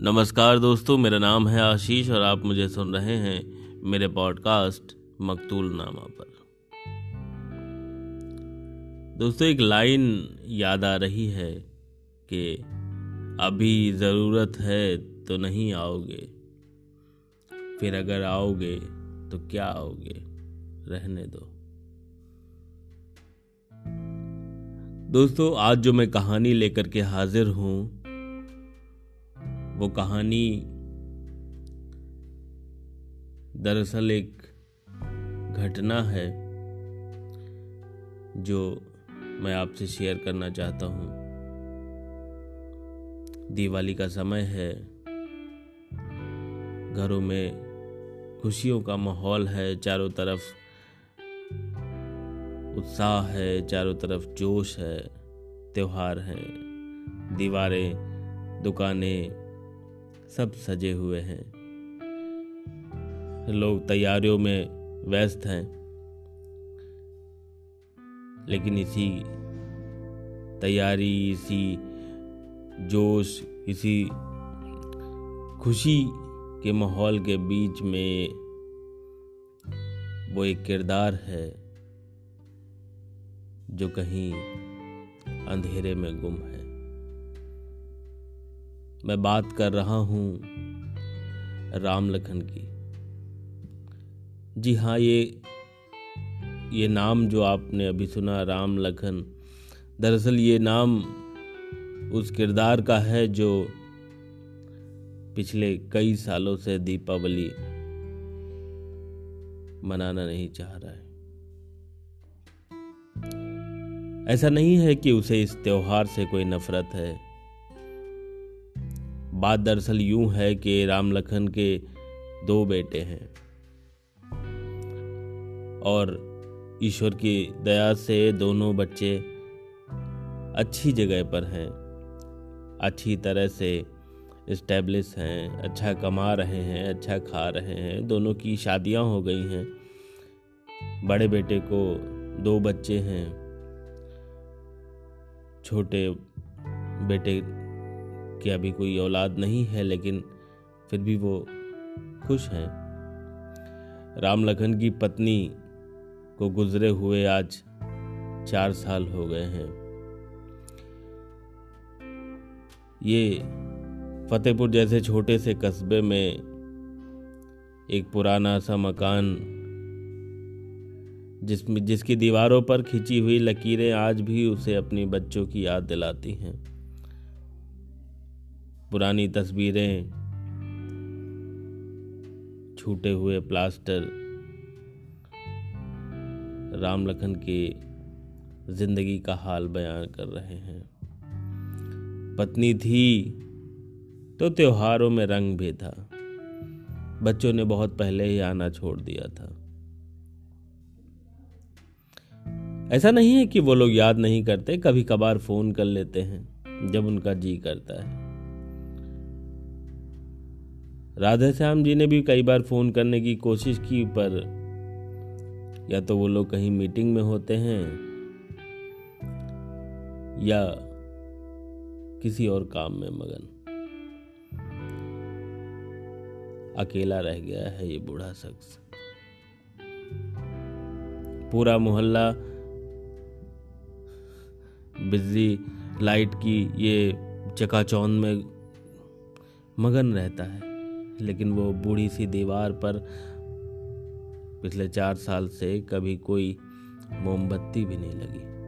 नमस्कार दोस्तों, मेरा नाम है आशीष और आप मुझे सुन रहे हैं मेरे पॉडकास्ट मकतूल नामा पर। दोस्तों, एक लाइन याद आ रही है कि अभी ज़रूरत है तो नहीं आओगे, फिर अगर आओगे तो क्या आओगे? रहने दो। दोस्तों, आज जो मैं कहानी लेकर के हाजिर हूँ वो कहानी दरअसल एक घटना है जो मैं आपसे शेयर करना चाहता हूँ। दिवाली का समय है। घरों में खुशियों का माहौल है। चारों तरफ़ उत्साह है, चारों तरफ़ जोश है। त्योहार हैं, दीवारें, दुकानें सब सजे हुए हैं। लोग तैयारियों में व्यस्त हैं। लेकिन इसी तैयारी, इसी जोश, इसी खुशी के माहौल के बीच में वो एक किरदार है जो कहीं अंधेरे में गुम है। मैं बात कर रहा हूँ राम लखन की। जी हाँ ये ये नाम जो आपने अभी सुना राम लखन दरअसल ये नाम उस किरदार का है जो पिछले कई सालों से दीपावली मनाना नहीं चाह रहा है। ऐसा नहीं है कि उसे इस त्योहार से कोई नफरत है। बात दरअसल यूँ है कि राम लखन के दो बेटे हैं। और ईश्वर की दया से दोनों बच्चे अच्छी जगह पर हैं, अच्छी तरह से इस्टेब्लिश हैं अच्छा कमा रहे हैं अच्छा खा रहे हैं, दोनों की शादियाँ हो गई हैं। बड़े बेटे को दो बच्चे हैं, छोटे बेटे कि अभी कोई औलाद नहीं है, लेकिन फिर भी वो खुश हैं। राम लखन की पत्नी को गुजरे हुए आज चार साल हो गए हैं। ये फतेहपुर जैसे छोटे से कस्बे में एक पुराना सा मकान जिसमें जिसकी दीवारों पर खिंची हुई लकीरें आज भी उसे अपनी बच्चों की याद दिलाती हैं। पुरानी तस्वीरें, छूटे हुए प्लास्टर राम लखन की ज़िंदगी का हाल बयान कर रहे हैं। पत्नी थी तो त्योहारों में रंग भी था। बच्चों ने बहुत पहले ही आना छोड़ दिया था। ऐसा नहीं है कि वो लोग याद नहीं करते कभी कभार फ़ोन कर लेते हैं जब उनका जी करता है। राधे श्याम जी ने भी कई बार फ़ोन करने की कोशिश की, पर या तो वो लोग कहीं मीटिंग में होते हैं या किसी और काम में, मगन। अकेला रह गया है ये बूढ़ा शख्स। पूरा मोहल्ला बिजली, लाइट की ये चकाचौंध में मगन रहता है। लेकिन वो बूढ़ी सी दीवार पर पिछले चार साल से कभी कोई मोमबत्ती भी नहीं लगी।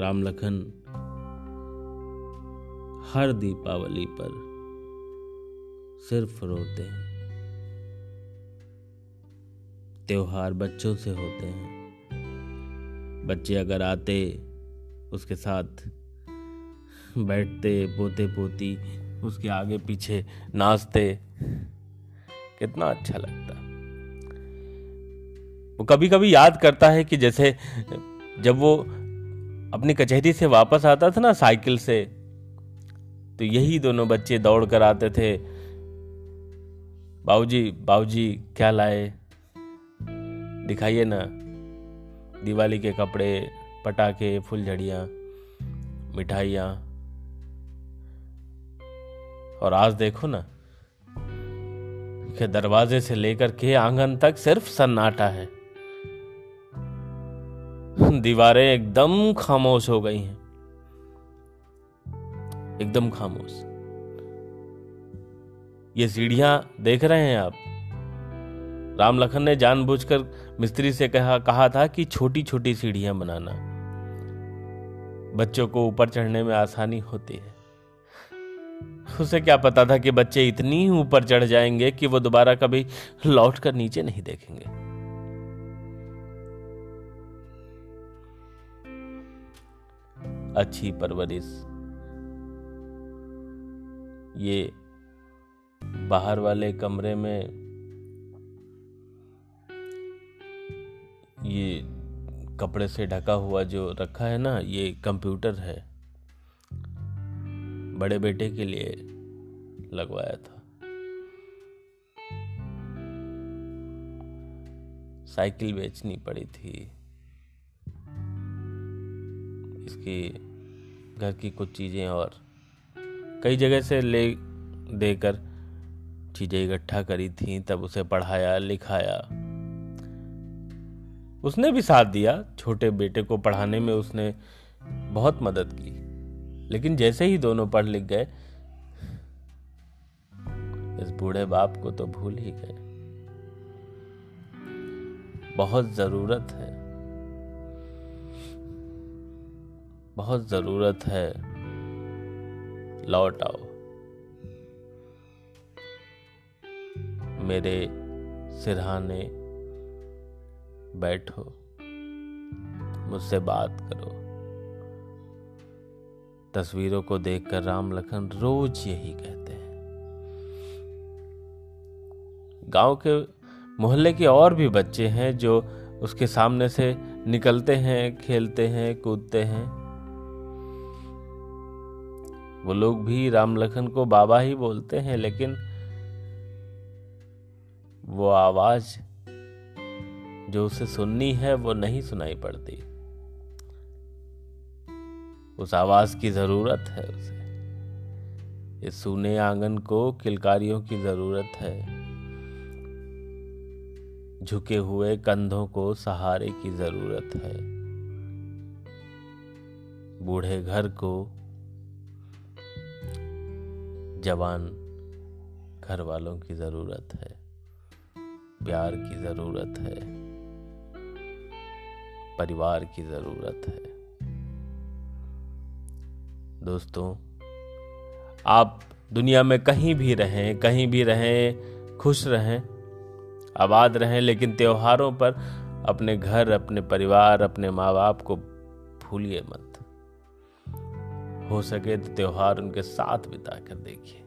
राम लखन हर दीपावली पर सिर्फ़ रोते हैं। त्योहार बच्चों से होते हैं। बच्चे अगर आते, उसके साथ बैठते पोते पोती उसके आगे पीछे नाचते। कितना अच्छा लगता। वो कभी कभी याद करता है कि जैसे जब वो अपनी कचहरी से वापस आता था ना, साइकिल से तो यही दोनों बच्चे दौड़ कर आते थे। बाबूजी बाबूजी क्या लाए? दिखाइए ना, दिवाली के कपड़े, पटाखे, फुलझड़ियाँ, मिठाइयाँ। और आज देखो ना, कि दरवाजे से लेकर के आँगन तक सिर्फ़ सन्नाटा है। दीवारें एकदम खामोश हो गई हैं। एकदम खामोश। ये सीढ़ियाँ देख रहे हैं आप? राम लखन ने जानबूझकर मिस्त्री से कहा कहा था कि छोटी छोटी सीढ़ियाँ बनाना बच्चों को ऊपर चढ़ने में आसानी होती है। उसे क्या पता था कि बच्चे इतनी ऊपर चढ़ जाएँगे कि वो दोबारा कभी लौट कर नीचे नहीं देखेंगे। अच्छी परवरिश। ये बाहर वाले कमरे में ये कपड़े से ढका हुआ जो रखा है ना, ये कंप्यूटर है। बड़े बेटे के लिए लगवाया था। साइकिल बेचनी पड़ी थी। इसकी घर की कुछ चीज़ें और कई जगह से ले देकर चीज़ें इकट्ठा करी थी, तब उसे पढ़ाया, लिखाया। उसने भी साथ दिया, छोटे बेटे को पढ़ाने में उसने बहुत मदद की। लेकिन जैसे ही दोनों पढ़ लिख गए, इस बूढ़े बाप को तो भूल ही गए। बहुत ज़रूरत है। बहुत ज़रूरत है। लौट आओ। मेरे सिरहाने बैठो। मुझसे बात करो। तस्वीरों को देखकर राम लखन रोज यही कहते हैं। गाँव के मोहल्ले के और भी बच्चे हैं जो उसके सामने से निकलते हैं, खेलते हैं, कूदते हैं। वो लोग भी राम लखन को बाबा ही बोलते हैं, लेकिन वो आवाज़ जो उसे सुननी है, वो नहीं सुनाई पड़ती। उस आवाज़ की ज़रूरत है उसे। इस सुने आँगन को किलकारियों की ज़रूरत है। झुके हुए कंधों को सहारे की ज़रूरत है। बूढ़े घर को जवान घर वालों की ज़रूरत है। प्यार की ज़रूरत है। परिवार की ज़रूरत है। दोस्तों, आप दुनिया में कहीं भी रहें, कहीं भी रहें, खुश रहें, आबाद रहें, लेकिन त्योहारों पर अपने घर, अपने परिवार, अपने माँ बाप को भूलिए मत। हो सके तो त्योहार उनके साथ बिता कर देखिए।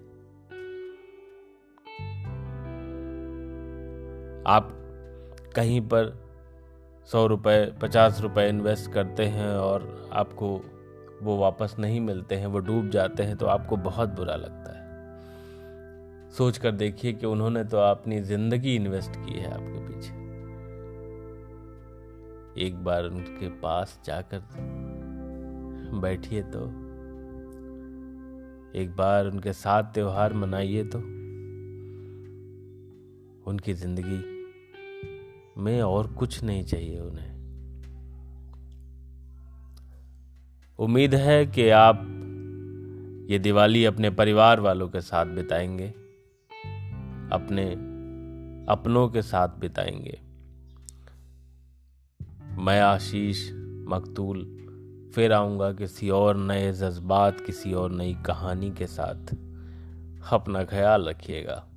आप कहीं पर सौ रुपए, पचास रुपए इन्वेस्ट करते हैं और आपको वो वापस नहीं मिलते हैं, वो डूब जाते हैं तो आपको बहुत बुरा लगता है। सोच कर देखिए कि उन्होंने तो अपनी ज़िंदगी इन्वेस्ट की है आपके पीछे। एक बार उनके पास जाकर बैठिए तो एक बार उनके साथ त्योहार मनाइए तो उनकी ज़िंदगी में और कुछ नहीं चाहिए उन्हें। उम्मीद है कि आप ये दिवाली अपने परिवार वालों के साथ बिताएँगे, अपने अपनों के साथ बिताएँगे। मैं आशीष मकतूल फिर आऊँगा किसी और नए जज्बात, किसी और नई कहानी के साथ। अपना ख्याल रखिएगा।